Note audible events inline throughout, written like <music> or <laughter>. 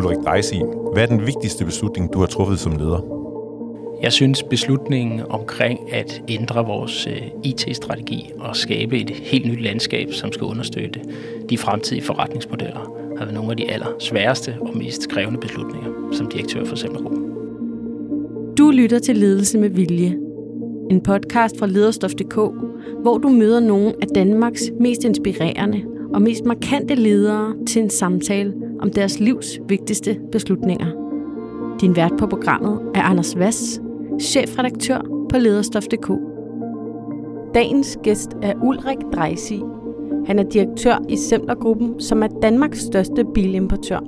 Ulrik Dreisig, hvad er den vigtigste beslutning, du har truffet som leder? Jeg synes, beslutningen omkring at ændre vores øh, IT-strategi og skabe et helt nyt landskab, som skal understøtte de fremtidige forretningsmodeller, har været nogle af de aller sværeste og mest krævende beslutninger som direktør for Semmelgruppen. Du lytter til Ledelse med Vilje. En podcast fra lederstof.dk, hvor du møder nogle af Danmarks mest inspirerende og mest markante ledere til en samtale om deres livs vigtigste beslutninger. Din vært på programmet er Anders Vass, chefredaktør på lederstof.dk. Dagens gæst er Ulrik Drejsi. Han er direktør i Semlergruppen, som er Danmarks største bilimportør.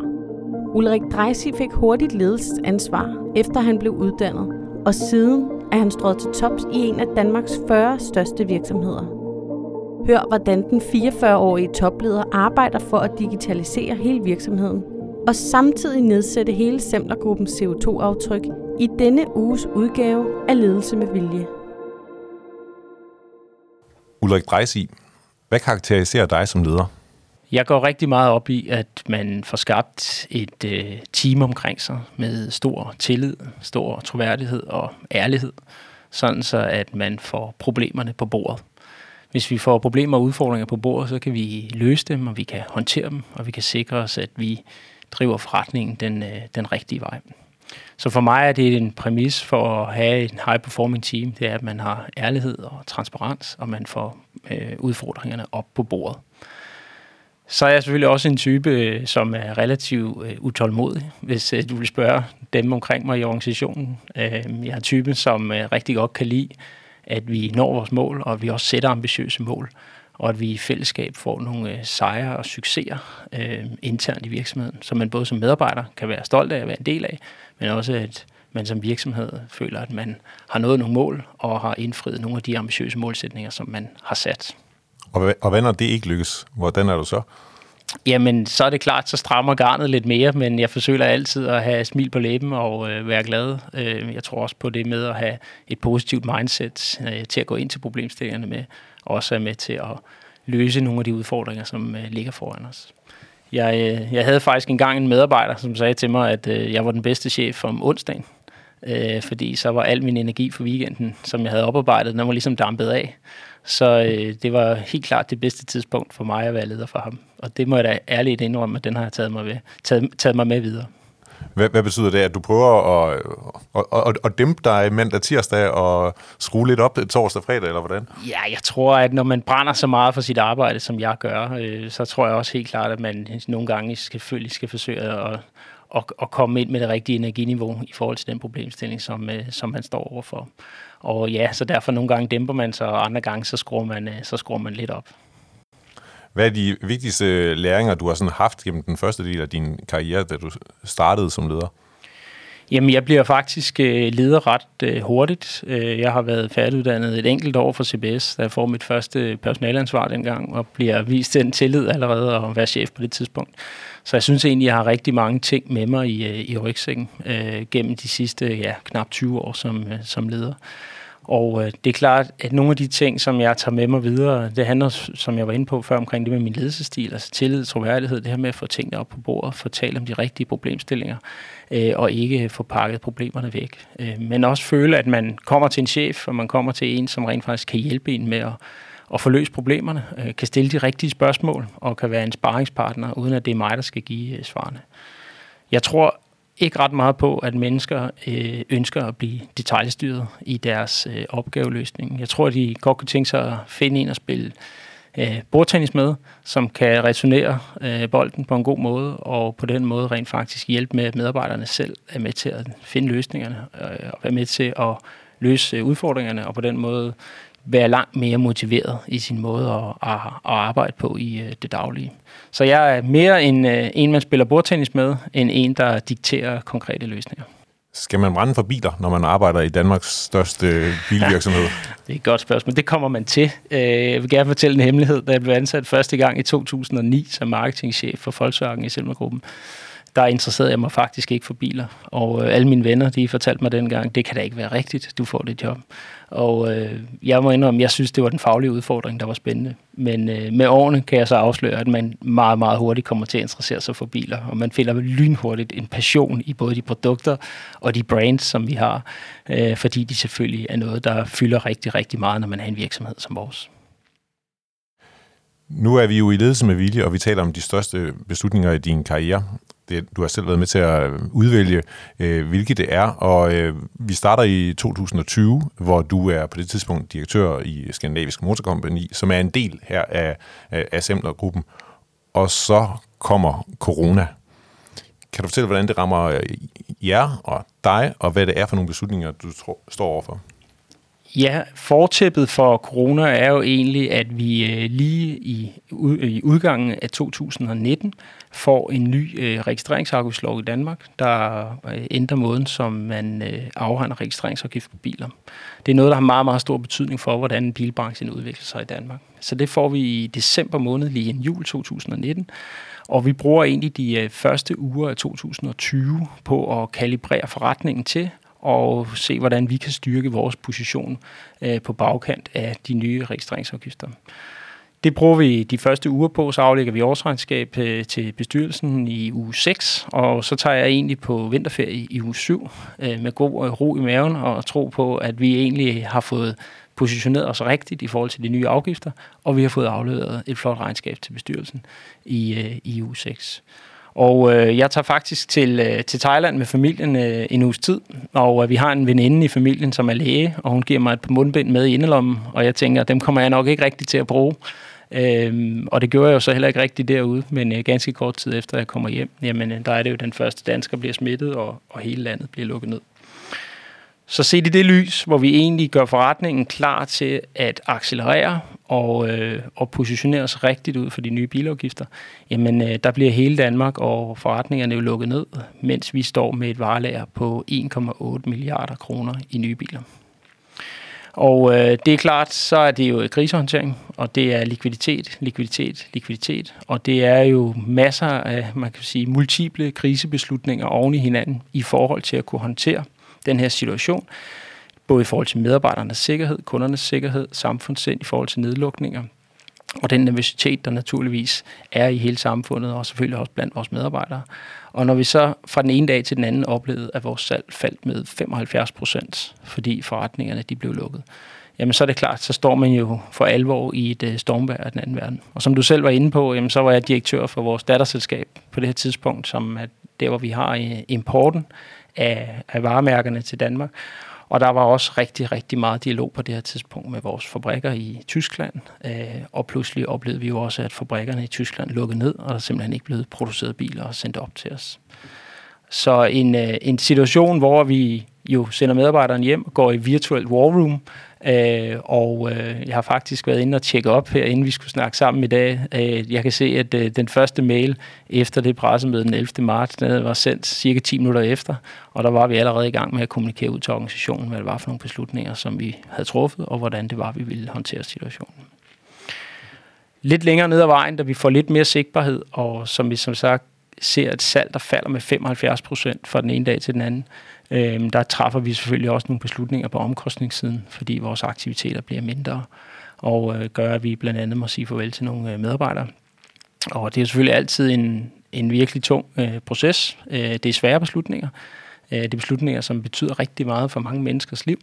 Ulrik Drejsi fik hurtigt ledelsesansvar, efter han blev uddannet, og siden er han strået til tops i en af Danmarks 40 største virksomheder. Hør, hvordan den 44-årige topleder arbejder for at digitalisere hele virksomheden, og samtidig nedsætte hele Semlergruppens CO2-aftryk i denne uges udgave af Ledelse med Vilje. Ulrik Dreisig, hvad karakteriserer dig som leder? Jeg går rigtig meget op i, at man får skabt et øh, team omkring sig med stor tillid, stor troværdighed og ærlighed, sådan så at man får problemerne på bordet. Hvis vi får problemer og udfordringer på bordet, så kan vi løse dem, og vi kan håndtere dem, og vi kan sikre os, at vi driver forretningen den, øh, den rigtige vej. Så for mig er det en præmis for at have en high-performing team, det er, at man har ærlighed og transparens, og man får øh, udfordringerne op på bordet. Så er jeg selvfølgelig også en type, øh, som er relativt øh, utålmodig, hvis øh, du vil spørge dem omkring mig i organisationen. Øh, jeg er typen, som øh, rigtig godt kan lide, at vi når vores mål, og at vi også sætter ambitiøse mål og at vi i fællesskab får nogle øh, sejre og succeser øh, internt i virksomheden, som man både som medarbejder kan være stolt af at være en del af, men også at man som virksomhed føler, at man har nået nogle mål og har indfriet nogle af de ambitiøse målsætninger, som man har sat. Og, og hvad når det ikke lykkes? Hvordan er du så? Jamen, så er det klart, så strammer garnet lidt mere, men jeg forsøger altid at have smil på læben og øh, være glad. Øh, jeg tror også på det med at have et positivt mindset øh, til at gå ind til problemstillingerne med, også er med til at løse nogle af de udfordringer, som øh, ligger foran os. Jeg, øh, jeg havde faktisk engang en medarbejder, som sagde til mig, at øh, jeg var den bedste chef om onsdagen, øh, fordi så var al min energi for weekenden, som jeg havde oparbejdet, den var ligesom dampet af. Så øh, det var helt klart det bedste tidspunkt for mig at være leder for ham. Og det må jeg da ærligt indrømme, at den har jeg taget mig, ved, taget, taget mig med videre. Hvad, hvad betyder det, at du prøver at, at, at, at dæmpe dig mandag tirsdag og skrue lidt op torsdag fredag, eller hvordan? Ja, jeg tror, at når man brænder så meget for sit arbejde, som jeg gør, øh, så tror jeg også helt klart, at man nogle gange selvfølgelig skal forsøge at, at, at komme ind med det rigtige energiniveau i forhold til den problemstilling, som, øh, som man står overfor. Og ja, så derfor nogle gange dæmper man sig, og andre gange så skruer man, øh, så skruer man lidt op. Hvad er de vigtigste læringer, du har sådan haft gennem den første del af din karriere, da du startede som leder? Jamen, jeg bliver faktisk øh, leder ret øh, hurtigt. Øh, jeg har været færdiguddannet et enkelt år for CBS, da jeg får mit første personalansvar dengang, og bliver vist den tillid allerede at være chef på det tidspunkt. Så jeg synes egentlig, jeg har rigtig mange ting med mig i, øh, i rygsækken øh, gennem de sidste ja, knap 20 år som, øh, som leder. Og øh, det er klart, at nogle af de ting, som jeg tager med mig videre, det handler, som jeg var inde på før, omkring det med min ledelsestil, altså tillid, troværdighed, det her med at få tingene op på bordet, få talt om de rigtige problemstillinger, øh, og ikke få pakket problemerne væk. Øh, men også føle, at man kommer til en chef, og man kommer til en, som rent faktisk kan hjælpe en med at, at få løst problemerne, øh, kan stille de rigtige spørgsmål, og kan være en sparringspartner, uden at det er mig, der skal give øh, svarene. Jeg tror, ikke ret meget på, at mennesker øh, ønsker at blive detaljstyret i deres øh, opgaveløsning. Jeg tror, at de godt kunne tænke sig at finde en at spille øh, bordtennis med, som kan returnere øh, bolden på en god måde, og på den måde rent faktisk hjælpe med, at medarbejderne selv er med til at finde løsningerne, øh, og være med til at løse øh, udfordringerne, og på den måde være langt mere motiveret i sin måde at, at, at arbejde på i øh, det daglige. Så jeg er mere en, øh, en, man spiller bordtennis med, end en, der dikterer konkrete løsninger. Skal man brænde for biler, når man arbejder i Danmarks største bilvirksomhed? Ja, <laughs> det er et godt spørgsmål. Det kommer man til. Øh, jeg vil gerne fortælle en hemmelighed. Da jeg blev ansat første gang i 2009 som marketingchef for Volkswagen i Selmergruppen, der interesserede jeg mig faktisk ikke for biler. Og øh, alle mine venner, de fortalte mig dengang, det kan da ikke være rigtigt, du får det job. Og øh, jeg må indrømme, jeg synes, det var den faglige udfordring, der var spændende. Men øh, med årene kan jeg så afsløre, at man meget, meget hurtigt kommer til at interessere sig for biler. Og man finder lynhurtigt en passion i både de produkter og de brands, som vi har. Øh, fordi de selvfølgelig er noget, der fylder rigtig, rigtig meget, når man har en virksomhed som vores. Nu er vi jo i ledelse med vilje, og vi taler om de største beslutninger i din karriere. Det, du har selv været med til at øh, udvælge, øh, hvilke det er, og øh, vi starter i 2020, hvor du er på det tidspunkt direktør i Skandinavisk Motorkompani, som er en del her af, af Assembler-gruppen. Og så kommer corona. Kan du fortælle, hvordan det rammer øh, jer og dig, og hvad det er for nogle beslutninger, du tror, står overfor? Ja, fortæppet for corona er jo egentlig, at vi øh, lige i, i udgangen af 2019 får en ny øh, registreringsafgiftslov i Danmark, der øh, ændrer måden, som man øh, afhandler registreringsafgift på biler. Det er noget, der har meget, meget stor betydning for, hvordan bilbranchen udvikler sig i Danmark. Så det får vi i december måned, lige i jul 2019. Og vi bruger egentlig de øh, første uger af 2020 på at kalibrere forretningen til og se, hvordan vi kan styrke vores position øh, på bagkant af de nye registreringsafgifter. Det bruger vi de første uger på, så aflægger vi årsregnskab øh, til bestyrelsen i uge 6, og så tager jeg egentlig på vinterferie i uge 7 øh, med god øh, ro i maven og tro på, at vi egentlig har fået positioneret os rigtigt i forhold til de nye afgifter, og vi har fået afleveret et flot regnskab til bestyrelsen i, øh, i uge 6. Og øh, jeg tager faktisk til, øh, til Thailand med familien øh, en uges tid, og øh, vi har en veninde i familien, som er læge, og hun giver mig et par mundbind med i indelommen, og jeg tænker, dem kommer jeg nok ikke rigtig til at bruge. Øhm, og det gjorde jeg jo så heller ikke rigtigt derude, men øh, ganske kort tid efter jeg kommer hjem, jamen øh, der er det jo den første dansker bliver smittet, og, og hele landet bliver lukket ned. Så set i det lys, hvor vi egentlig gør forretningen klar til at accelerere og, øh, og positionere os rigtigt ud for de nye bilafgifter, jamen øh, der bliver hele Danmark og forretningerne jo lukket ned, mens vi står med et varelager på 1,8 milliarder kroner i nye biler. Og øh, det er klart, så er det jo krisehåndtering, og det er likviditet, likviditet, likviditet, og det er jo masser af, man kan sige, multiple krisebeslutninger oven i hinanden i forhold til at kunne håndtere den her situation, både i forhold til medarbejdernes sikkerhed, kundernes sikkerhed, samfundssind i forhold til nedlukninger, og den nervøsitet, der naturligvis er i hele samfundet, og selvfølgelig også blandt vores medarbejdere. Og når vi så fra den ene dag til den anden oplevede, at vores salg faldt med 75 procent, fordi forretningerne de blev lukket, jamen så er det klart, så står man jo for alvor i et øh, stormvær af den anden verden. Og som du selv var inde på, jamen så var jeg direktør for vores datterselskab på det her tidspunkt, som er der, hvor vi har øh, importen af, af varemærkerne til Danmark. Og der var også rigtig, rigtig meget dialog på det her tidspunkt med vores fabrikker i Tyskland. Øh, og pludselig oplevede vi jo også, at fabrikkerne i Tyskland lukkede ned, og der simpelthen ikke blev produceret biler og sendt op til os. Så en, øh, en situation, hvor vi jo sender medarbejderen hjem, går i virtuel war room, Øh, og øh, jeg har faktisk været inde og tjekke op her, inden vi skulle snakke sammen i dag. Øh, jeg kan se, at øh, den første mail efter det pressemøde den 11. marts, den var sendt cirka 10 minutter efter, og der var vi allerede i gang med at kommunikere ud til organisationen, hvad det var for nogle beslutninger, som vi havde truffet, og hvordan det var, vi ville håndtere situationen. Lidt længere ned ad vejen, da vi får lidt mere sigtbarhed, og som vi som sagt ser et salg, der falder med 75 procent fra den ene dag til den anden, øh, der træffer vi selvfølgelig også nogle beslutninger på omkostningssiden, fordi vores aktiviteter bliver mindre, og øh, gør, at vi blandt andet må sige farvel til nogle øh, medarbejdere. Og det er selvfølgelig altid en, en virkelig tung øh, proces. Øh, det er svære beslutninger. Øh, det er beslutninger, som betyder rigtig meget for mange menneskers liv.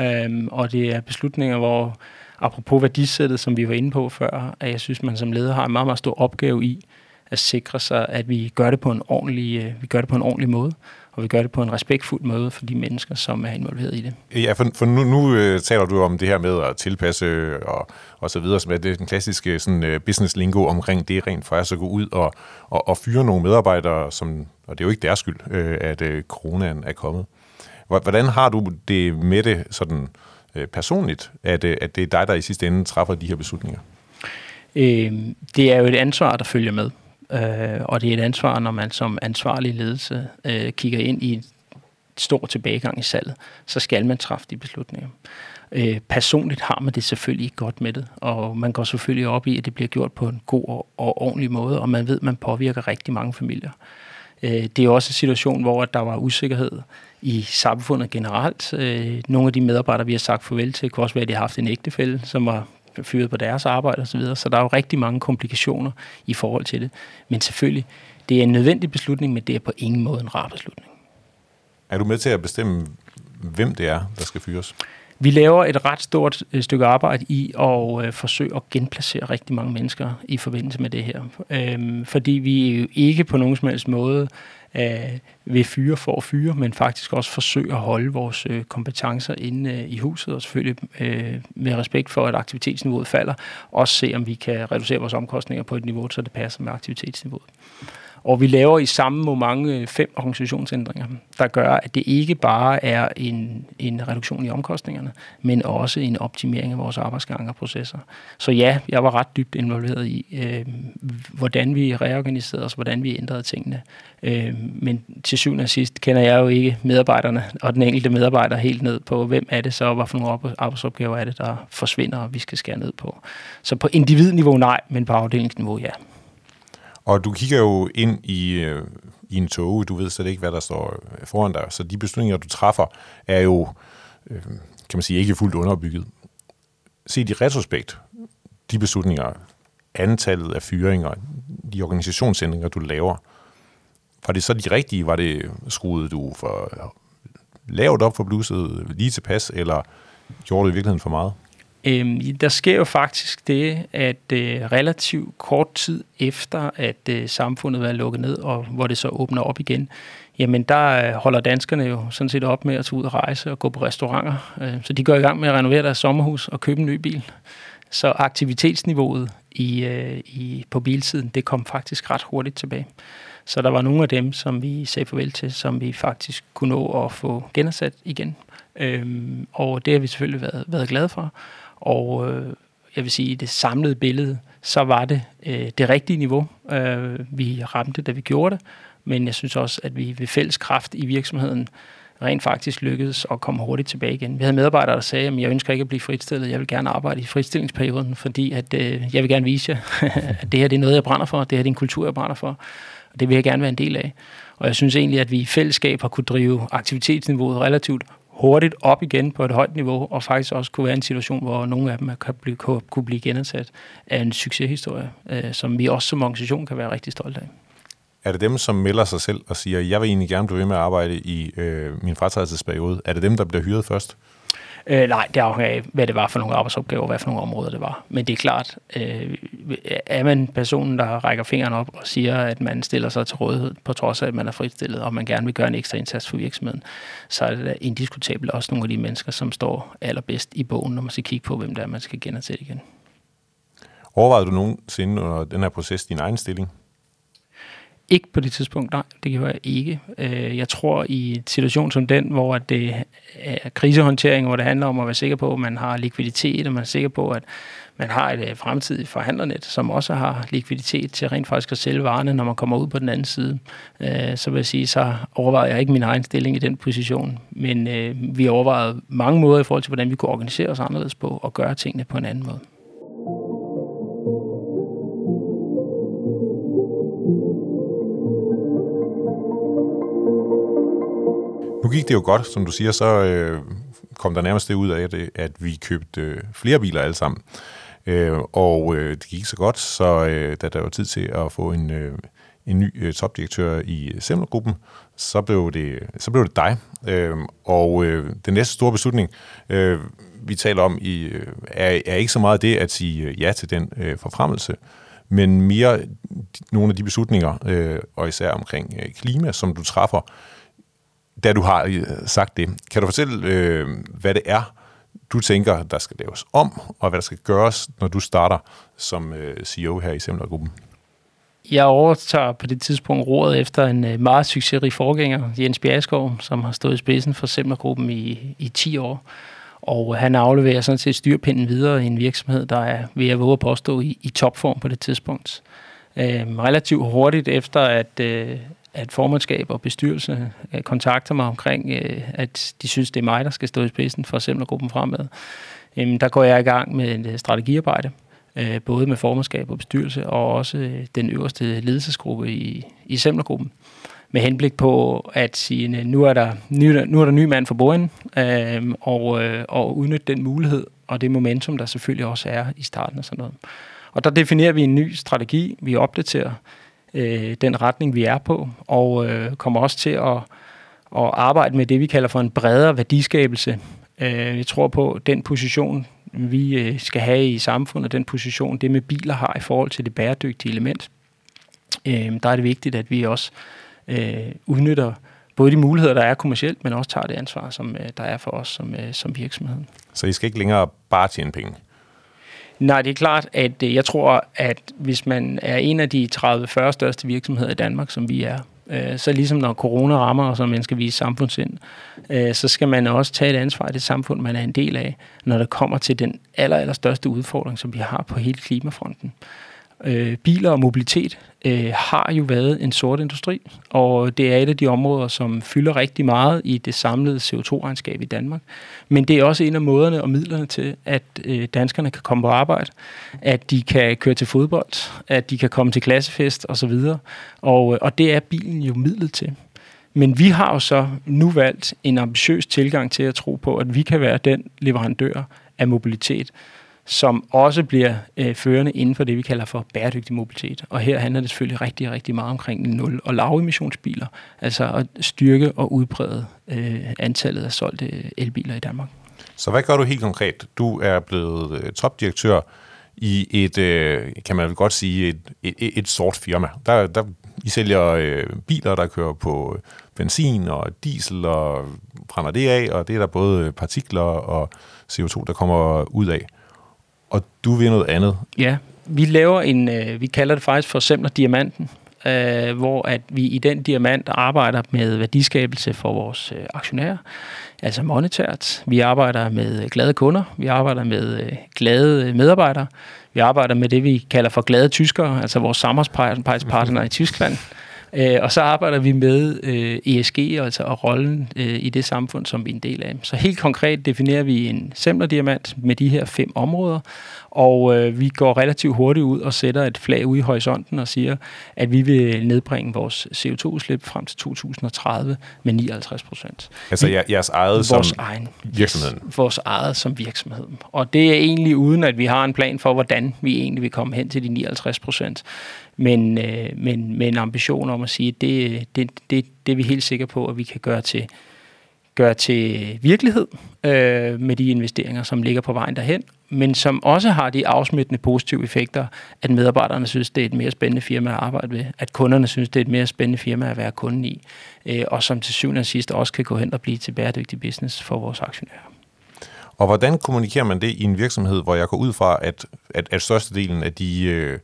Øh, og det er beslutninger, hvor apropos værdisættet, som vi var inde på før, at jeg synes, man som leder har en meget, meget stor opgave i at sikre sig, at vi gør det på en ordentlig, øh, vi gør det på en ordentlig måde og vi gør det på en respektfuld måde for de mennesker, som er involveret i det. Ja, for, for nu, nu uh, taler du om det her med at tilpasse og, og så videre, som er det den klassiske sådan, uh, business lingo omkring det rent faktisk at gå ud og, og, og fyre nogle medarbejdere, som, og det er jo ikke deres skyld, at coronaen er kommet. Hvordan har du det med det sådan personligt, at, at det er dig, der i sidste ende træffer de her beslutninger? Øh, det er jo et ansvar, der følger med. Øh, og det er et ansvar, når man som ansvarlig ledelse øh, kigger ind i en stor tilbagegang i salget, så skal man træffe de beslutninger. Øh, personligt har man det selvfølgelig godt med det, og man går selvfølgelig op i, at det bliver gjort på en god og, og ordentlig måde, og man ved, at man påvirker rigtig mange familier. Øh, det er også en situation, hvor der var usikkerhed i samfundet generelt. Øh, nogle af de medarbejdere, vi har sagt farvel til, kunne også være, at de har haft en ægtefælde, som var fyret på deres arbejde osv., så, så der er jo rigtig mange komplikationer i forhold til det. Men selvfølgelig, det er en nødvendig beslutning, men det er på ingen måde en rar beslutning. Er du med til at bestemme, hvem det er, der skal fyres? Vi laver et ret stort øh, stykke arbejde i at øh, forsøge at genplacere rigtig mange mennesker i forbindelse med det her. Øhm, fordi vi jo ikke på nogen som helst måde øh, ved fyre for at fyre, men faktisk også forsøge at holde vores øh, kompetencer inde øh, i huset, og selvfølgelig øh, med respekt for, at aktivitetsniveauet falder, også se, om vi kan reducere vores omkostninger på et niveau, så det passer med aktivitetsniveauet. Og vi laver i samme moment øh, fem organisationsændringer, der gør, at det ikke bare er en, en reduktion i omkostningerne, men også en optimering af vores arbejdsgange og processer. Så ja, jeg var ret dybt involveret i, øh, hvordan vi reorganiserede os, hvordan vi ændrede tingene. Øh, men til syvende og sidst kender jeg jo ikke medarbejderne og den enkelte medarbejder helt ned på, hvem er det så, og hvad for nogle arbejdsopgaver er det, der forsvinder, og vi skal skære ned på. Så på individniveau nej, men på afdelingsniveau ja. Og du kigger jo ind i, øh, i en tog, du ved slet ikke, hvad der står øh, foran dig, så de beslutninger, du træffer, er jo, øh, kan man sige, ikke fuldt underbygget. Se i retrospekt, de beslutninger, antallet af fyringer, de organisationsændringer, du laver, var det så de rigtige? Var det skruet du for lavt op for bluset, lige tilpas, eller gjorde du i virkeligheden for meget? Øhm, der sker jo faktisk det, at øh, relativt kort tid efter, at øh, samfundet var lukket ned, og hvor det så åbner op igen, jamen der øh, holder danskerne jo sådan set op med at tage ud og rejse og gå på restauranter. Øh, så de går i gang med at renovere deres sommerhus og købe en ny bil. Så aktivitetsniveauet i, øh, i, på bilsiden, det kom faktisk ret hurtigt tilbage. Så der var nogle af dem, som vi sagde farvel til, som vi faktisk kunne nå at få genersat igen. Øhm, og det har vi selvfølgelig været, været glade for. Og øh, jeg vil sige, i det samlede billede, så var det øh, det rigtige niveau, øh, vi ramte, da vi gjorde det. Men jeg synes også, at vi ved fælles kraft i virksomheden rent faktisk lykkedes at komme hurtigt tilbage igen. Vi havde medarbejdere, der sagde, at jeg ønsker ikke at blive fritstillet, jeg vil gerne arbejde i fritstillingsperioden, fordi at, øh, jeg vil gerne vise jer, <laughs> at det her det er noget, jeg brænder for, det her det er en kultur, jeg brænder for, og det vil jeg gerne være en del af. Og jeg synes egentlig, at vi i fællesskab har kunne drive aktivitetsniveauet relativt hurtigt op igen på et højt niveau, og faktisk også kunne være en situation, hvor nogle af dem kan blive, kunne blive genansat af en succeshistorie, øh, som vi også som organisation kan være rigtig stolte af. Er det dem, som melder sig selv og siger, jeg vil egentlig gerne blive ved med at arbejde i øh, min fratrædelsesperiode? Er det dem, der bliver hyret først? Øh, nej, det afhænger af, hvad det var for nogle arbejdsopgaver, hvad for nogle områder det var. Men det er klart, øh, er man personen, der rækker fingeren op og siger, at man stiller sig til rådighed, på trods af, at man er fritstillet, og man gerne vil gøre en ekstra indsats for virksomheden, så er det da indiskutabelt også nogle af de mennesker, som står allerbedst i bogen, når man skal kigge på, hvem der er, man skal genansætte igen. Overvejede du nogensinde under den her proces din egen stilling? Ikke på det tidspunkt, nej, det gjorde jeg ikke. Øh, jeg tror i en situation som den, hvor det er krisehåndtering, hvor det handler om at være sikker på, at man har likviditet, og man er sikker på, at man har et øh, fremtidigt forhandlernet, som også har likviditet til rent faktisk at sælge varerne, når man kommer ud på den anden side. Øh, så vil jeg sige, så overvejer jeg ikke min egen stilling i den position, men øh, vi overvejede mange måder i forhold til, hvordan vi kunne organisere os anderledes på og gøre tingene på en anden måde. Nu gik det jo godt, som du siger, så øh, kom der nærmest det ud af det, at vi købte øh, flere biler alle sammen. Øh, og øh, det gik så godt, så øh, da der var tid til at få en, øh, en ny øh, topdirektør i øh, Semlergruppen, så blev det, så blev det dig. Øh, og øh, den næste store beslutning, øh, vi taler om, i, øh, er, er ikke så meget det at sige øh, ja til den øh, forfremmelse, men mere nogle af de beslutninger, øh, og især omkring øh, klima, som du træffer, da du har øh, sagt det. Kan du fortælle, øh, hvad det er, du tænker, der skal laves om, og hvad der skal gøres, når du starter som øh, CEO her i Semlergruppen? Jeg overtager på det tidspunkt rådet efter en øh, meget succesrig forgænger, Jens Bjergskov, som har stået i spidsen for Semlergruppen i, i 10 år. Og øh, han afleverer sådan set styrpinden videre i en virksomhed, der er, vil jeg våge at påstå, i, i topform på det tidspunkt. Øhm, relativt hurtigt efter, at, øh, at formandskab og bestyrelse øh, kontakter mig omkring, øh, at de synes, det er mig, der skal stå i spidsen for Semlergruppen fremad. Jamen, der går jeg i gang med et øh, strategiarbejde, øh, både med formandskab og bestyrelse, og også øh, den øverste ledelsesgruppe i, i Semlergruppen, med henblik på at sige, nu er der, nu, nu er der ny mand for bordenden, øh, og, øh, og udnytte den mulighed og det momentum, der selvfølgelig også er i starten af sådan noget. Og der definerer vi en ny strategi, vi opdaterer øh, den retning, vi er på, og øh, kommer også til at, at arbejde med det, vi kalder for en bredere værdiskabelse. Øh, jeg tror på den position, vi øh, skal have i samfundet, den position, det med biler har i forhold til det bæredygtige element. Øh, der er det vigtigt, at vi også øh, udnytter både de muligheder, der er kommercielt, men også tager det ansvar, som øh, der er for os som, øh, som virksomhed. Så I skal ikke længere bare tjene penge? Nej, det er klart, at øh, jeg tror, at hvis man er en af de 30-40 største virksomheder i Danmark, som vi er, øh, så ligesom når corona rammer, og så man skal vise samfundssind, øh, så skal man også tage et ansvar i det samfund, man er en del af, når det kommer til den aller, aller største udfordring, som vi har på hele klimafronten øh, biler og mobilitet øh, har jo været en sort industri, og det er et af de områder, som fylder rigtig meget i det samlede CO2-regnskab i Danmark. Men det er også en af måderne og midlerne til, at øh, danskerne kan komme på arbejde, at de kan køre til fodbold, at de kan komme til klassefest osv., og, øh, og det er bilen jo midlet til. Men vi har jo så nu valgt en ambitiøs tilgang til at tro på, at vi kan være den leverandør af mobilitet, som også bliver øh, førende inden for det, vi kalder for bæredygtig mobilitet. Og her handler det selvfølgelig rigtig, rigtig meget omkring nul- og lavemissionsbiler, altså at styrke og udbrede øh, antallet af solgte øh, elbiler i Danmark. Så hvad gør du helt konkret? Du er blevet øh, topdirektør i et, øh, kan man vel godt sige, et, et, et sort firma. Der, der, I sælger øh, biler, der kører på øh, benzin og diesel og brænder det af, og det er der både partikler og CO2, der kommer ud af og du vil noget andet. Ja, vi laver en, øh, vi kalder det faktisk for Semler Diamanten, øh, hvor at vi i den diamant arbejder med værdiskabelse for vores øh, aktionærer, altså monetært. Vi arbejder med glade kunder, vi arbejder med øh, glade medarbejdere, vi arbejder med det, vi kalder for glade tyskere, altså vores samarbejdspartnere i Tyskland. Øh, og så arbejder vi med øh, ESG, altså og rollen øh, i det samfund, som vi er en del af. Så helt konkret definerer vi en diamant med de her fem områder, og øh, vi går relativt hurtigt ud og sætter et flag ude i horisonten og siger, at vi vil nedbringe vores CO2-udslip frem til 2030 med 59 procent. Altså jeres eget vores som egen, virksomheden? Vores eget som virksomhed. Og det er egentlig uden, at vi har en plan for, hvordan vi egentlig vil komme hen til de 59 procent men, øh, men med en ambition om at sige, at det, det, det, det er vi helt sikre på, at vi kan gøre til, gøre til virkelighed øh, med de investeringer, som ligger på vejen derhen, men som også har de afsmittende positive effekter, at medarbejderne synes, det er et mere spændende firma at arbejde ved, at kunderne synes, det er et mere spændende firma at være kunde i, øh, og som til syvende og sidst også kan gå hen og blive til bæredygtig business for vores aktionærer. Og hvordan kommunikerer man det i en virksomhed, hvor jeg går ud fra, at, at, at størstedelen af de øh,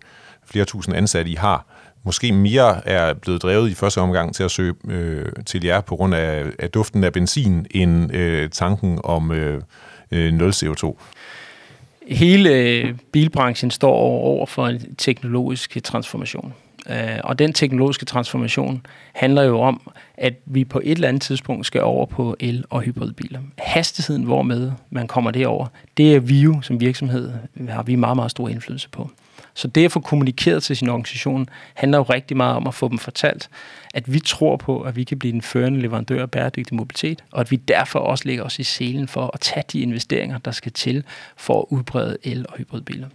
flere tusind ansatte, I har, måske mere er blevet drevet i første omgang til at søge øh, til jer på grund af, af duften af benzin, end øh, tanken om øh, øh, 0 CO2? Hele øh, bilbranchen står over for en teknologisk transformation. Øh, og den teknologiske transformation handler jo om, at vi på et eller andet tidspunkt skal over på el- og hybridbiler. Hastigheden, hvormed man kommer derover, det er vi jo som virksomhed, har vi meget, meget stor indflydelse på. Så det at få kommunikeret til sin organisation, handler jo rigtig meget om at få dem fortalt, at vi tror på, at vi kan blive den førende leverandør af bæredygtig mobilitet, og at vi derfor også lægger os i selen for at tage de investeringer, der skal til for at udbrede el- og hybridbiler.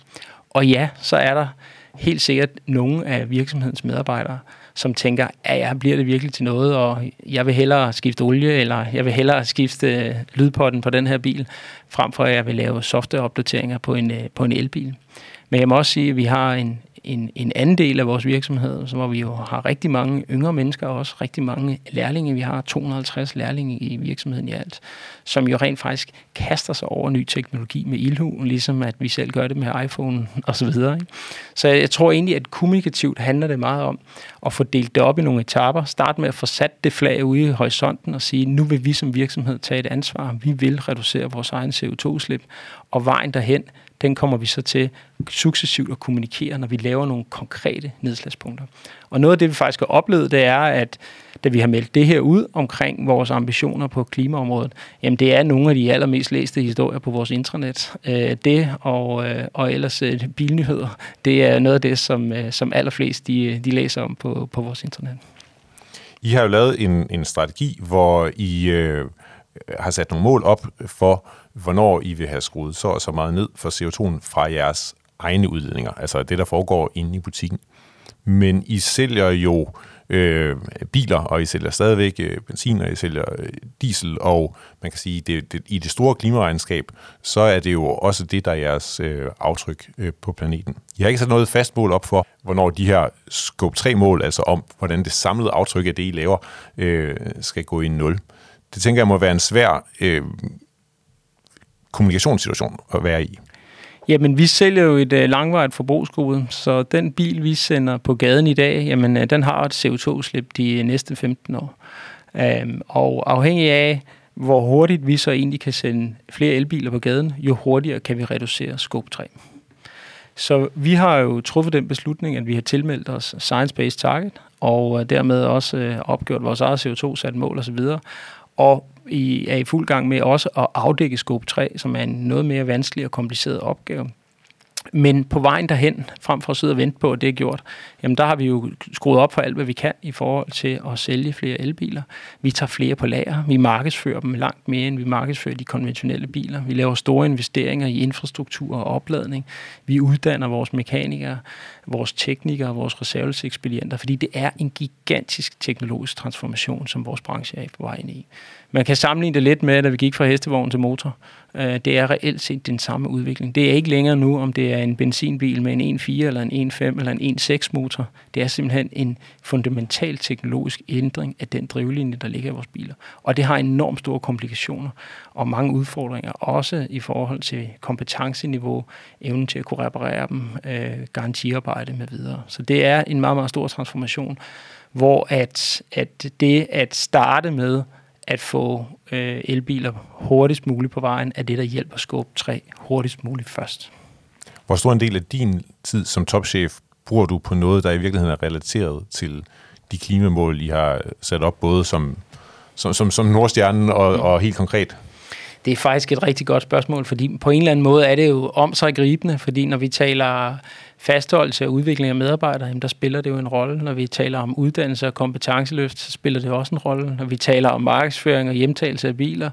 Og ja, så er der helt sikkert nogle af virksomhedens medarbejdere, som tænker, at ja, bliver det virkelig til noget, og jeg vil hellere skifte olie, eller jeg vil hellere skifte øh, lydpotten på den her bil, frem for at jeg vil lave softwareopdateringer på en, øh, på en elbil. Men jeg må også sige, at vi har en, en, en anden del af vores virksomhed, hvor vi jo har rigtig mange yngre mennesker, og også rigtig mange lærlinge. Vi har 250 lærlinge i virksomheden i alt, som jo rent faktisk kaster sig over ny teknologi med ildhu, ligesom at vi selv gør det med iPhone <laughs> og så videre. Ikke? Så jeg tror egentlig, at kommunikativt handler det meget om at få delt det op i nogle etaper. Start med at få sat det flag ude i horisonten og sige, nu vil vi som virksomhed tage et ansvar. Vi vil reducere vores egen CO2-slip, og vejen derhen, den kommer vi så til successivt at kommunikere, når vi laver nogle konkrete nedslagspunkter. Og noget af det, vi faktisk har oplevet, det er, at da vi har meldt det her ud omkring vores ambitioner på klimaområdet, jamen det er nogle af de allermest læste historier på vores intranet. Øh, det og, øh, og ellers øh, bilnyheder, det er noget af det, som, som allerflest de, de læser om på, på vores internet. I har jo lavet en, en strategi, hvor I øh, Øh, har sat nogle mål op for, hvornår I vil have skruet så og så meget ned for CO2'en fra jeres egne udledninger, altså det, der foregår inde i butikken. Men I sælger jo øh, biler, og I sælger stadigvæk øh, benzin, og I sælger øh, diesel, og man kan sige, det, det, i det store klimaregnskab, så er det jo også det, der er jeres øh, aftryk øh, på planeten. I har ikke sat noget fast mål op for, hvornår de her scope 3-mål, altså om, hvordan det samlede aftryk af det, I laver, øh, skal gå i nul. Det tænker jeg må være en svær øh, kommunikationssituation at være i. Jamen, vi sælger jo et øh, langvarigt forbrugsgode, så den bil, vi sender på gaden i dag, jamen, øh, den har et CO2-slip de øh, næste 15 år. Øhm, og afhængig af, hvor hurtigt vi så egentlig kan sende flere elbiler på gaden, jo hurtigere kan vi reducere scope 3. Så vi har jo truffet den beslutning, at vi har tilmeldt os Science-Based Target, og øh, dermed også øh, opgjort vores eget CO2-sat mål osv., og I er i fuld gang med også at afdække scope 3, som er en noget mere vanskelig og kompliceret opgave. Men på vejen derhen, frem for at sidde og vente på, at det er gjort, jamen der har vi jo skruet op for alt, hvad vi kan i forhold til at sælge flere elbiler. Vi tager flere på lager. Vi markedsfører dem langt mere, end vi markedsfører de konventionelle biler. Vi laver store investeringer i infrastruktur og opladning. Vi uddanner vores mekanikere, vores teknikere, vores reservelseekspedienter, fordi det er en gigantisk teknologisk transformation, som vores branche er på vej ind i. Man kan sammenligne det lidt med, at vi gik fra hestevogn til motor. Øh, det er reelt set den samme udvikling. Det er ikke længere nu, om det er en benzinbil med en 1.4 eller en 1.5 eller en 1.6 motor. Det er simpelthen en fundamental teknologisk ændring af den drivlinje, der ligger i vores biler. Og det har enormt store komplikationer og mange udfordringer, også i forhold til kompetenceniveau, evnen til at kunne reparere dem, øh, garantiarbejde med videre. Så det er en meget, meget stor transformation, hvor at, at det at starte med at få øh, elbiler hurtigst muligt på vejen, er det, der hjælper Scope 3 hurtigst muligt først. Hvor stor en del af din tid som topchef bruger du på noget, der i virkeligheden er relateret til de klimamål, I har sat op, både som, som, som, som Nordstjernen og, og helt konkret? Det er faktisk et rigtig godt spørgsmål, fordi på en eller anden måde er det jo om sig gribende, fordi når vi taler fastholdelse og udvikling af medarbejdere, jamen der spiller det jo en rolle. Når vi taler om uddannelse og kompetenceløft, så spiller det også en rolle. Når vi taler om markedsføring og hjemtagelse af biler,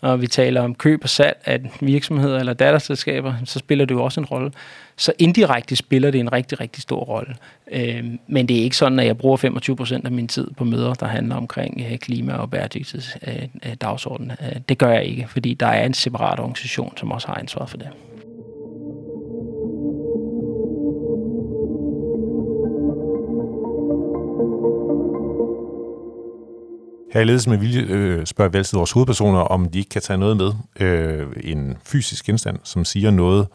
og vi taler om køb og salg af virksomheder eller datterselskaber, så spiller det jo også en rolle. Så indirekte spiller det en rigtig, rigtig stor rolle. Øh, men det er ikke sådan, at jeg bruger 25 procent af min tid på møder, der handler omkring øh, klima og bæredygtighedsdagsordenen. Øh, øh, øh, det gør jeg ikke, fordi der er en separat organisation, som også har ansvar for det. Her i Ledelse med Vilje øh, spørger vi altid vores hovedpersoner, om de ikke kan tage noget med, øh, en fysisk genstand, som siger noget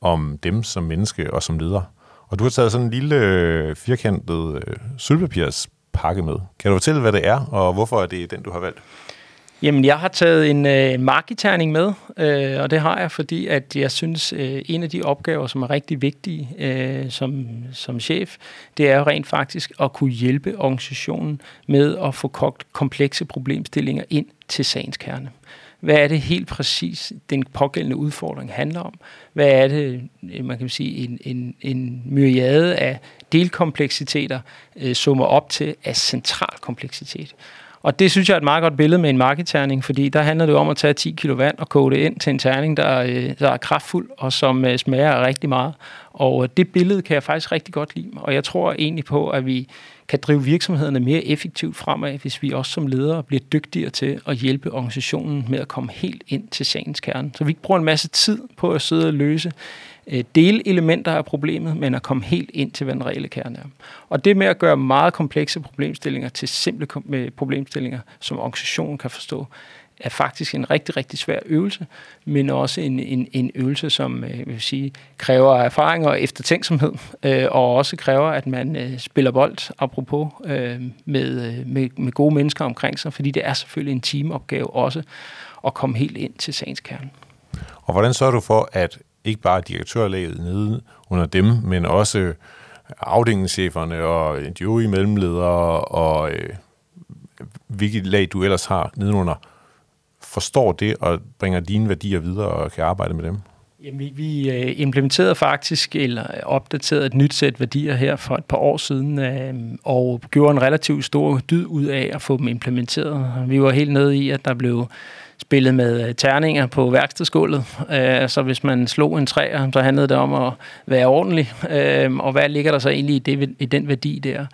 om dem som menneske og som leder. Og du har taget sådan en lille øh, firkantet øh, sølvpapirspakke med. Kan du fortælle, hvad det er, og hvorfor er det den, du har valgt? Jamen, jeg har taget en øh, markiterning med, øh, og det har jeg, fordi at jeg synes, øh, en af de opgaver, som er rigtig vigtige øh, som, som chef, det er jo rent faktisk at kunne hjælpe organisationen med at få kogt komplekse problemstillinger ind til sagens kerne. Hvad er det helt præcis, den pågældende udfordring handler om? Hvad er det, øh, man kan sige, en, en, en myriade af delkompleksiteter øh, summer op til af central kompleksitet? Og det synes jeg er et meget godt billede med en markedterning, fordi der handler det om at tage 10 kilo vand og koge det ind til en terning, der, øh, der er kraftfuld og som øh, smager rigtig meget. Og øh, det billede kan jeg faktisk rigtig godt lide. Og jeg tror egentlig på, at vi kan drive virksomhederne mere effektivt fremad, hvis vi også som ledere bliver dygtigere til at hjælpe organisationen med at komme helt ind til sagens kerne. Så vi ikke bruger en masse tid på at sidde og løse øh, delelementer af problemet, men at komme helt ind til, hvad den reelle kerne er. Og det med at gøre meget komplekse problemstillinger til simple øh, problemstillinger, som organisationen kan forstå, er faktisk en rigtig, rigtig svær øvelse, men også en, en, en øvelse, som øh, vil sige, kræver erfaring og eftertænksomhed, øh, og også kræver, at man øh, spiller bold, apropos, øh, med, øh, med, med gode mennesker omkring sig, fordi det er selvfølgelig en teamopgave også at komme helt ind til sagens kerne. Og hvordan sørger du for, at ikke bare direktørlaget nede under dem, men også afdelingscheferne og øh, de øvrige mellemledere og øh, hvilket lag du ellers har nedenunder, forstår det og bringer dine værdier videre og kan arbejde med dem? Jamen, vi, vi øh, implementerede faktisk, eller opdaterede et nyt sæt værdier her for et par år siden, øh, og gjorde en relativt stor dyd ud af at få dem implementeret. Vi var helt nede i, at der blev spillet med øh, terninger på værkstedsgulvet. Øh, så hvis man slog en træer, så handlede det om at være ordentlig. Øh, og hvad ligger der så egentlig i, det, i den værdi der?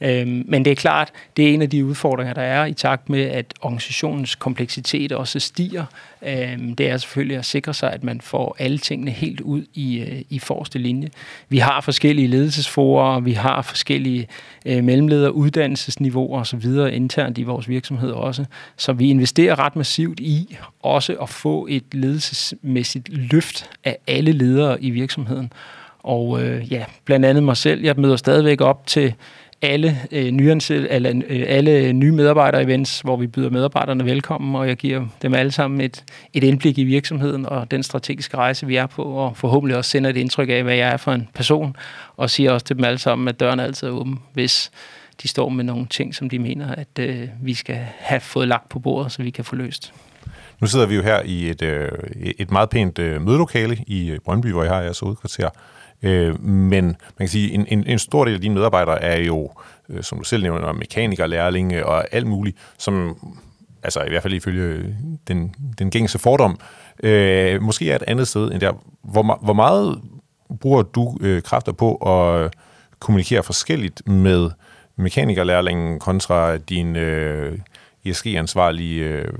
Øhm, men det er klart, det er en af de udfordringer, der er i takt med, at organisationens kompleksitet også stiger. Øhm, det er selvfølgelig at sikre sig, at man får alle tingene helt ud i, øh, i forreste linje. Vi har forskellige ledelsesforer, vi har forskellige øh, mellemledere, uddannelsesniveauer osv. internt i vores virksomhed også. Så vi investerer ret massivt i også at få et ledelsesmæssigt løft af alle ledere i virksomheden. Og øh, ja, blandt andet mig selv, jeg møder stadigvæk op til alle, øh, nyansel, alle, øh, alle nye medarbejder-events, hvor vi byder medarbejderne velkommen, og jeg giver dem alle sammen et, et indblik i virksomheden og den strategiske rejse, vi er på, og forhåbentlig også sender et indtryk af, hvad jeg er for en person, og siger også til dem alle sammen, at døren altid er åben, hvis de står med nogle ting, som de mener, at øh, vi skal have fået lagt på bordet, så vi kan få løst. Nu sidder vi jo her i et, øh, et meget pænt øh, mødelokale i øh, Brøndby, hvor jeg har jeres hovedkvarter. Øh, men man kan sige, en, en, en stor del af dine medarbejdere er jo, øh, som du selv nævner, mekanikere, lærlinge og alt muligt, som altså i hvert fald ifølge den, den gængse fordom, øh, måske er et andet sted end der. Hvor, hvor meget bruger du øh, kræfter på at kommunikere forskelligt med mekanikerlærlingen kontra din øh, ESG-ansvarlige øh,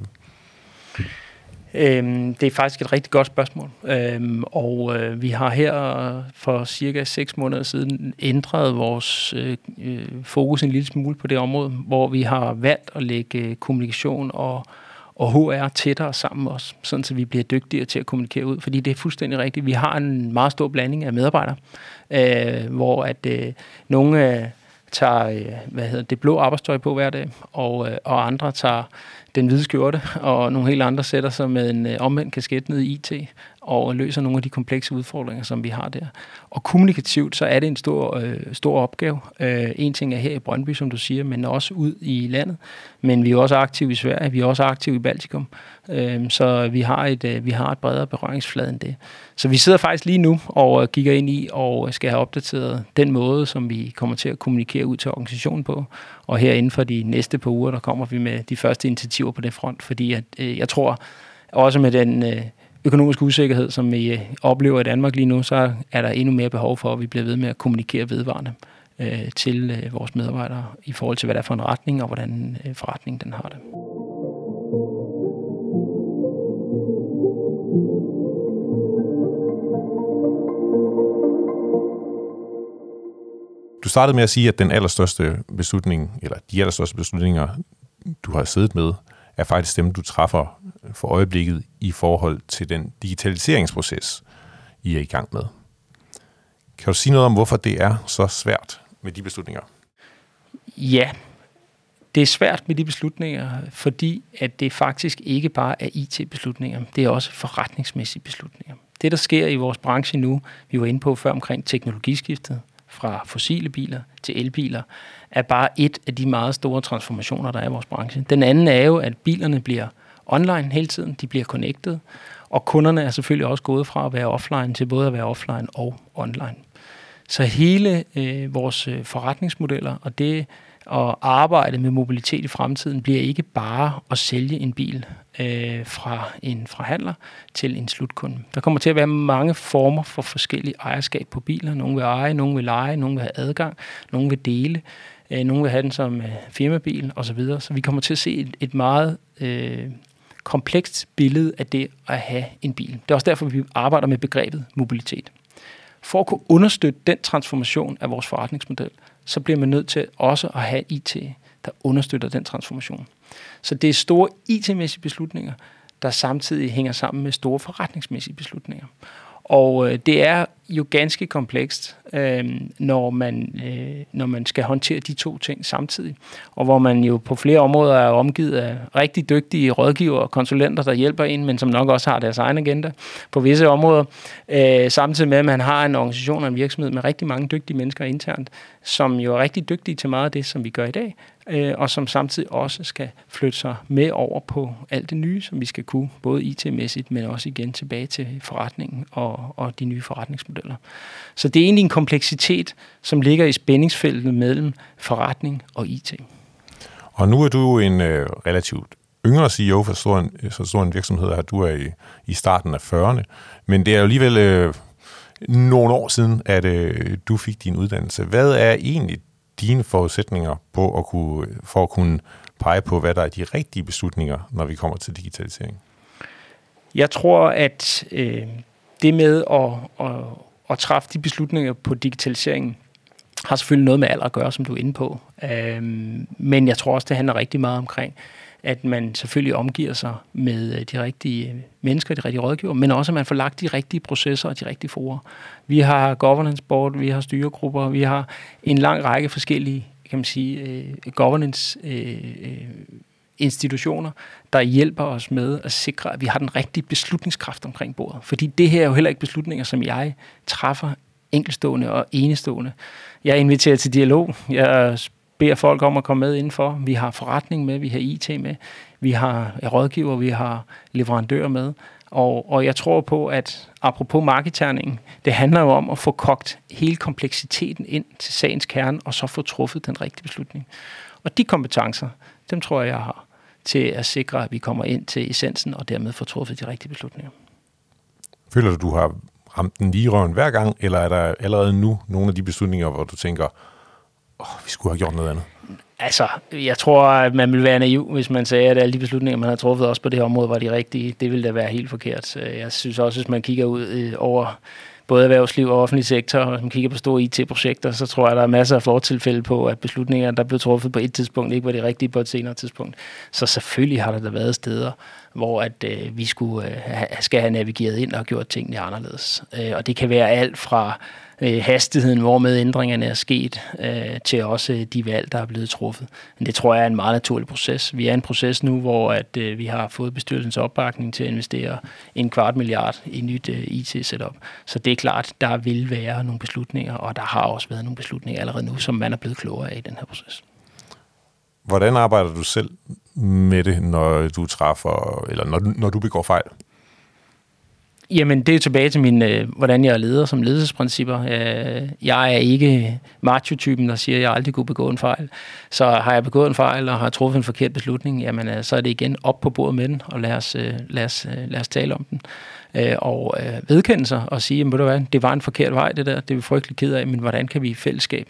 Øhm, det er faktisk et rigtig godt spørgsmål, øhm, og øh, vi har her for cirka 6 måneder siden ændret vores øh, øh, fokus en lille smule på det område, hvor vi har valgt at lægge øh, kommunikation og, og HR tættere sammen også, sådan så vi bliver dygtigere til at kommunikere ud, fordi det er fuldstændig rigtigt. Vi har en meget stor blanding af medarbejdere, øh, hvor at øh, nogle øh, tager øh, hvad hedder det blå arbejdstøj på hver dag, og, øh, og andre tager den hvide skjorte, og nogle helt andre sætter sig med en øh, omvendt kasket ned i IT, og løser nogle af de komplekse udfordringer, som vi har der. Og kommunikativt, så er det en stor, øh, stor opgave. Øh, en ting er her i Brøndby, som du siger, men også ud i landet. Men vi er også aktive i Sverige, vi er også aktive i Baltikum. Øh, så vi har, et, øh, vi har et bredere berøringsflade end det. Så vi sidder faktisk lige nu og øh, kigger ind i og øh, skal have opdateret den måde, som vi kommer til at kommunikere ud til organisationen på. Og her inden for de næste par uger, der kommer vi med de første initiativer på den front, fordi at, øh, jeg tror, også med den øh, økonomiske usikkerhed, som vi øh, oplever i Danmark lige nu, så er der endnu mere behov for, at vi bliver ved med at kommunikere vedvarende øh, til øh, vores medarbejdere i forhold til, hvad det er for en retning, og hvordan øh, forretningen den har det. Du startede med at sige, at den allerstørste beslutning, eller de allerstørste beslutninger, du har siddet med, er faktisk dem, du træffer for øjeblikket i forhold til den digitaliseringsproces, I er i gang med. Kan du sige noget om, hvorfor det er så svært med de beslutninger? Ja, det er svært med de beslutninger, fordi at det faktisk ikke bare er IT-beslutninger, det er også forretningsmæssige beslutninger. Det, der sker i vores branche nu, vi var inde på før omkring teknologiskiftet, fra fossile biler til elbiler, er bare et af de meget store transformationer, der er i vores branche. Den anden er jo, at bilerne bliver online hele tiden, de bliver connected, og kunderne er selvfølgelig også gået fra at være offline til både at være offline og online. Så hele øh, vores øh, forretningsmodeller og det at arbejde med mobilitet i fremtiden bliver ikke bare at sælge en bil øh, fra en forhandler til en slutkunde. Der kommer til at være mange former for forskellige ejerskab på biler. Nogle vil eje, nogle vil lege, nogle vil have adgang, nogle vil dele, øh, nogle vil have den som øh, firmabil osv. Så vi kommer til at se et, et meget øh, komplekst billede af det at have en bil. Det er også derfor, vi arbejder med begrebet mobilitet. For at kunne understøtte den transformation af vores forretningsmodel, så bliver man nødt til også at have IT, der understøtter den transformation. Så det er store IT-mæssige beslutninger, der samtidig hænger sammen med store forretningsmæssige beslutninger. Og øh, det er jo ganske komplekst, øh, når, man, øh, når man skal håndtere de to ting samtidig. Og hvor man jo på flere områder er omgivet af rigtig dygtige rådgivere og konsulenter, der hjælper en, men som nok også har deres egen agenda på visse områder. Øh, samtidig med, at man har en organisation og en virksomhed med rigtig mange dygtige mennesker internt, som jo er rigtig dygtige til meget af det, som vi gør i dag, øh, og som samtidig også skal flytte sig med over på alt det nye, som vi skal kunne, både IT-mæssigt, men også igen tilbage til forretningen og, og de nye forretningsmodeller. Så det er egentlig en kompleksitet, som ligger i spændingsfeltet mellem forretning og IT. Og nu er du en øh, relativt yngre CEO for stor en, så stor en virksomhed, at du er i, i starten af 40'erne. Men det er jo alligevel øh, nogle år siden, at øh, du fik din uddannelse. Hvad er egentlig dine forudsætninger på at kunne, for at kunne pege på, hvad der er de rigtige beslutninger, når vi kommer til digitalisering? Jeg tror, at øh, det med at, at, at træffe de beslutninger på digitaliseringen, har selvfølgelig noget med alder at gøre, som du er inde på. Øhm, men jeg tror også, det handler rigtig meget omkring, at man selvfølgelig omgiver sig med øh, de rigtige øh, mennesker, de rigtige rådgiver, men også at man får lagt de rigtige processer og de rigtige forer. Vi har governance board, vi har styregrupper, vi har en lang række forskellige kan man sige, øh, governance øh, øh institutioner, der hjælper os med at sikre, at vi har den rigtige beslutningskraft omkring bordet. Fordi det her er jo heller ikke beslutninger, som jeg træffer enkelstående og enestående. Jeg inviterer til dialog. Jeg beder folk om at komme med indenfor. Vi har forretning med, vi har IT med, vi har rådgiver, vi har leverandører med. Og, og jeg tror på, at apropos markedterningen, det handler jo om at få kogt hele kompleksiteten ind til sagens kerne, og så få truffet den rigtige beslutning. Og de kompetencer, dem tror jeg, jeg har til at sikre, at vi kommer ind til essensen, og dermed få truffet de rigtige beslutninger. Føler du, du har ramt den lige røven hver gang, eller er der allerede nu nogle af de beslutninger, hvor du tænker, oh, vi skulle have gjort noget andet? Altså, jeg tror, at man vil være naiv, hvis man sagde, at alle de beslutninger, man har truffet også på det her område, var de rigtige. Det ville da være helt forkert. Jeg synes også, hvis man kigger ud øh, over både erhvervsliv og offentlig sektor, og man kigger på store IT-projekter, så tror jeg, der er masser af fortilfælde på, at beslutninger, der blev truffet på et tidspunkt, ikke var det rigtige på et senere tidspunkt. Så selvfølgelig har der da været steder, hvor at øh, vi skulle øh, skal have navigeret ind og gjort tingene anderledes. Øh, og det kan være alt fra øh, hastigheden, hvormed ændringerne er sket, øh, til også øh, de valg, der er blevet truffet. Men det tror jeg er en meget naturlig proces. Vi er i en proces nu, hvor at, øh, vi har fået bestyrelsens opbakning til at investere en kvart milliard i nyt øh, IT-setup. Så det er klart, der vil være nogle beslutninger, og der har også været nogle beslutninger allerede nu, som man er blevet klogere af i den her proces. Hvordan arbejder du selv med det, når du træffer, eller når, når du begår fejl? Jamen, det er tilbage til min, øh, hvordan jeg er leder som ledelsesprincipper. Øh, jeg er ikke macho-typen, der siger, at jeg aldrig kunne begå en fejl. Så har jeg begået en fejl og har truffet en forkert beslutning, jamen, øh, så er det igen op på bordet med den, og lad os, øh, lad os, øh, lad os tale om den. Øh, og øh, vedkende sig og sige, jamen, ved du hvad, det var en forkert vej, det der, det er vi frygtelig ked af, men hvordan kan vi i fællesskab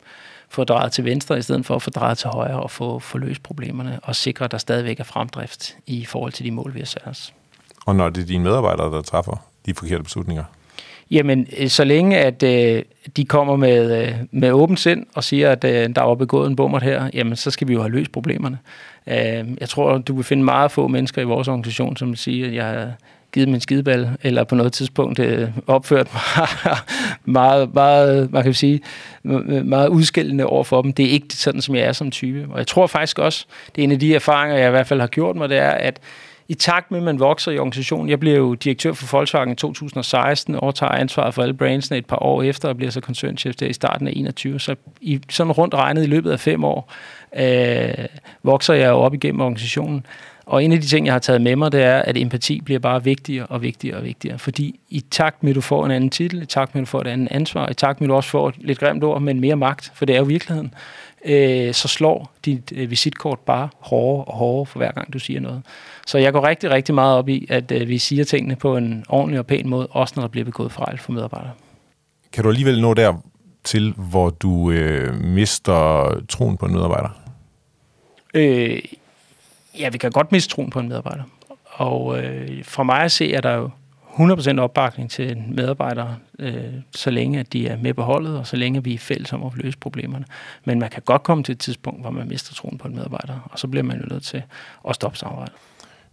få drejet til venstre, i stedet for at få drejet til højre og få, få løst problemerne, og sikre, at der stadigvæk er fremdrift i forhold til de mål, vi har sat os. Og når det er dine medarbejdere, der træffer de forkerte beslutninger? Jamen, øh, så længe at øh, de kommer med, øh, med åbent sind og siger, at øh, der var begået en bummer her, jamen, så skal vi jo have løst problemerne. Øh, jeg tror, du vil finde meget få mennesker i vores organisation, som vil sige, at jeg har givet min skideball, eller på noget tidspunkt øh, opført mig <laughs> meget, meget, man kan sige, meget udskældende over for dem. Det er ikke sådan, som jeg er som type. Og jeg tror faktisk også, det er en af de erfaringer, jeg i hvert fald har gjort mig, det er, at i takt med, at man vokser i organisationen, jeg blev jo direktør for Volkswagen i 2016, overtager ansvaret for alle brandsene et par år efter, og bliver så koncernchef der i starten af 21. Så i, sådan rundt regnet i løbet af fem år, øh, vokser jeg jo op igennem organisationen. Og en af de ting, jeg har taget med mig, det er, at empati bliver bare vigtigere og vigtigere og vigtigere. Fordi i takt med, at du får en anden titel, i takt med, at du får et andet ansvar, i takt med, at du også får et lidt grimt ord, men mere magt, for det er jo virkeligheden, øh, så slår dit øh, visitkort bare hårdere og hårdere for hver gang, du siger noget. Så jeg går rigtig, rigtig meget op i, at øh, vi siger tingene på en ordentlig og pæn måde, også når der bliver begået fejl for medarbejdere. Kan du alligevel nå der til, hvor du øh, mister troen på en medarbejder? Øh, ja, vi kan godt miste troen på en medarbejder. Og øh, for mig at se, er der jo 100% opbakning til medarbejdere, øh, så længe at de er med på holdet, og så længe vi er fælles om at løse problemerne. Men man kan godt komme til et tidspunkt, hvor man mister troen på en medarbejder, og så bliver man jo nødt til at stoppe samarbejdet.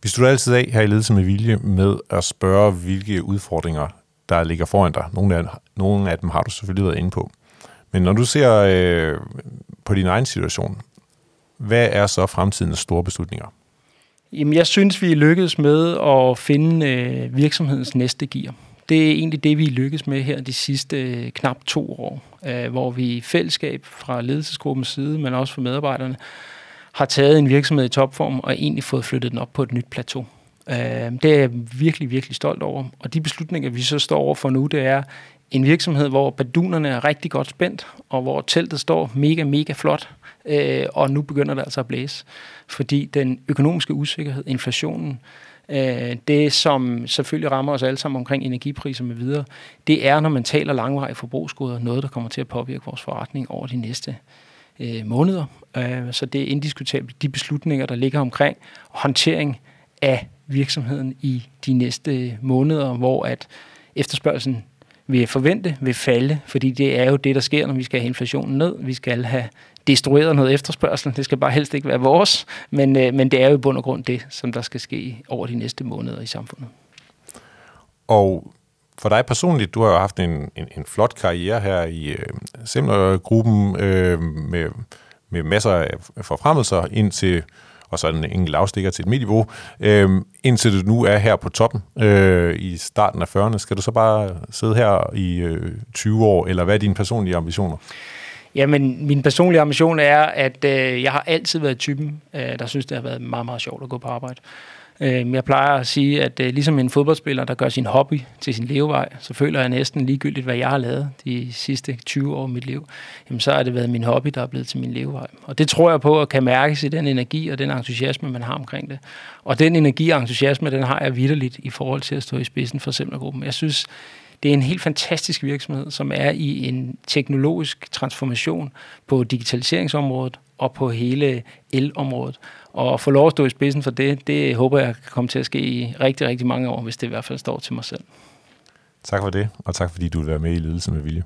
Vi slutter altid af her i Ledelse med Vilje med at spørge, hvilke udfordringer der ligger foran dig. Nogle af, nogle af dem har du selvfølgelig været inde på. Men når du ser øh, på din egen situation, hvad er så fremtidens store beslutninger? Jamen, jeg synes, vi er lykkedes med at finde øh, virksomhedens næste gear. Det er egentlig det, vi er lykkedes med her de sidste øh, knap to år, øh, hvor vi i fællesskab fra ledelsesgruppens side, men også fra medarbejderne, har taget en virksomhed i topform og egentlig fået flyttet den op på et nyt plateau. Øh, det er jeg virkelig, virkelig stolt over. Og de beslutninger, vi så står over for nu, det er en virksomhed, hvor badunerne er rigtig godt spændt, og hvor teltet står mega, mega flot, øh, og nu begynder det altså at blæse. Fordi den økonomiske usikkerhed, inflationen, øh, det som selvfølgelig rammer os alle sammen omkring energipriser med videre, det er, når man taler langvarige forbrugsgoder, noget, der kommer til at påvirke vores forretning over de næste øh, måneder. Øh, så det er indiskutabelt de beslutninger, der ligger omkring håndtering af virksomheden i de næste måneder, hvor at efterspørgselen vil forvente vil falde, fordi det er jo det, der sker, når vi skal have inflationen ned. Vi skal have destrueret noget efterspørgsel. Det skal bare helst ikke være vores, men, øh, men det er jo i bund og grund det, som der skal ske over de næste måneder i samfundet. Og for dig personligt, du har jo haft en, en, en flot karriere her i øh, Semler-gruppen øh, med, med masser af forfremmelser ind til og så en enkelt lavstikker til et midtniveau, øh, indtil du nu er her på toppen øh, i starten af 40'erne. Skal du så bare sidde her i øh, 20 år, eller hvad er dine personlige ambitioner? Jamen, min personlige ambition er, at øh, jeg har altid været typen, øh, der synes, det har været meget, meget sjovt at gå på arbejde. Øh, Øhm, jeg plejer at sige, at øh, ligesom en fodboldspiller, der gør sin hobby til sin levevej, så føler jeg næsten ligegyldigt, hvad jeg har lavet de sidste 20 år af mit liv. Jamen, så har det været min hobby, der er blevet til min levevej. Og det tror jeg på at kan mærkes i den energi og den entusiasme, man har omkring det. Og den energi og entusiasme, den har jeg vidderligt i forhold til at stå i spidsen for Semlergruppen. Jeg synes, det er en helt fantastisk virksomhed, som er i en teknologisk transformation på digitaliseringsområdet og på hele elområdet. Og få lov at stå i spidsen for det, det håber jeg kan komme til at ske i rigtig, rigtig mange år, hvis det i hvert fald står til mig selv. Tak for det, og tak fordi du vil være med i Ledelse med Vilje.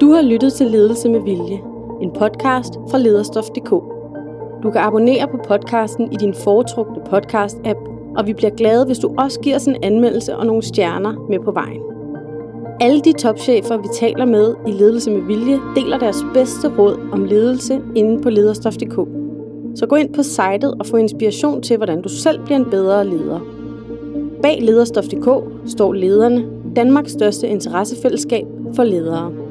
Du har lyttet til Ledelse med Vilje, en podcast fra lederstof.dk. Du kan abonnere på podcasten i din foretrukne podcast-app, og vi bliver glade, hvis du også giver os en anmeldelse og nogle stjerner med på vejen. Alle de topchefer, vi taler med i Ledelse med Vilje, deler deres bedste råd om ledelse inde på lederstof.dk. Så gå ind på sitet og få inspiration til, hvordan du selv bliver en bedre leder. Bag lederstof.dk står lederne, Danmarks største interessefællesskab for ledere.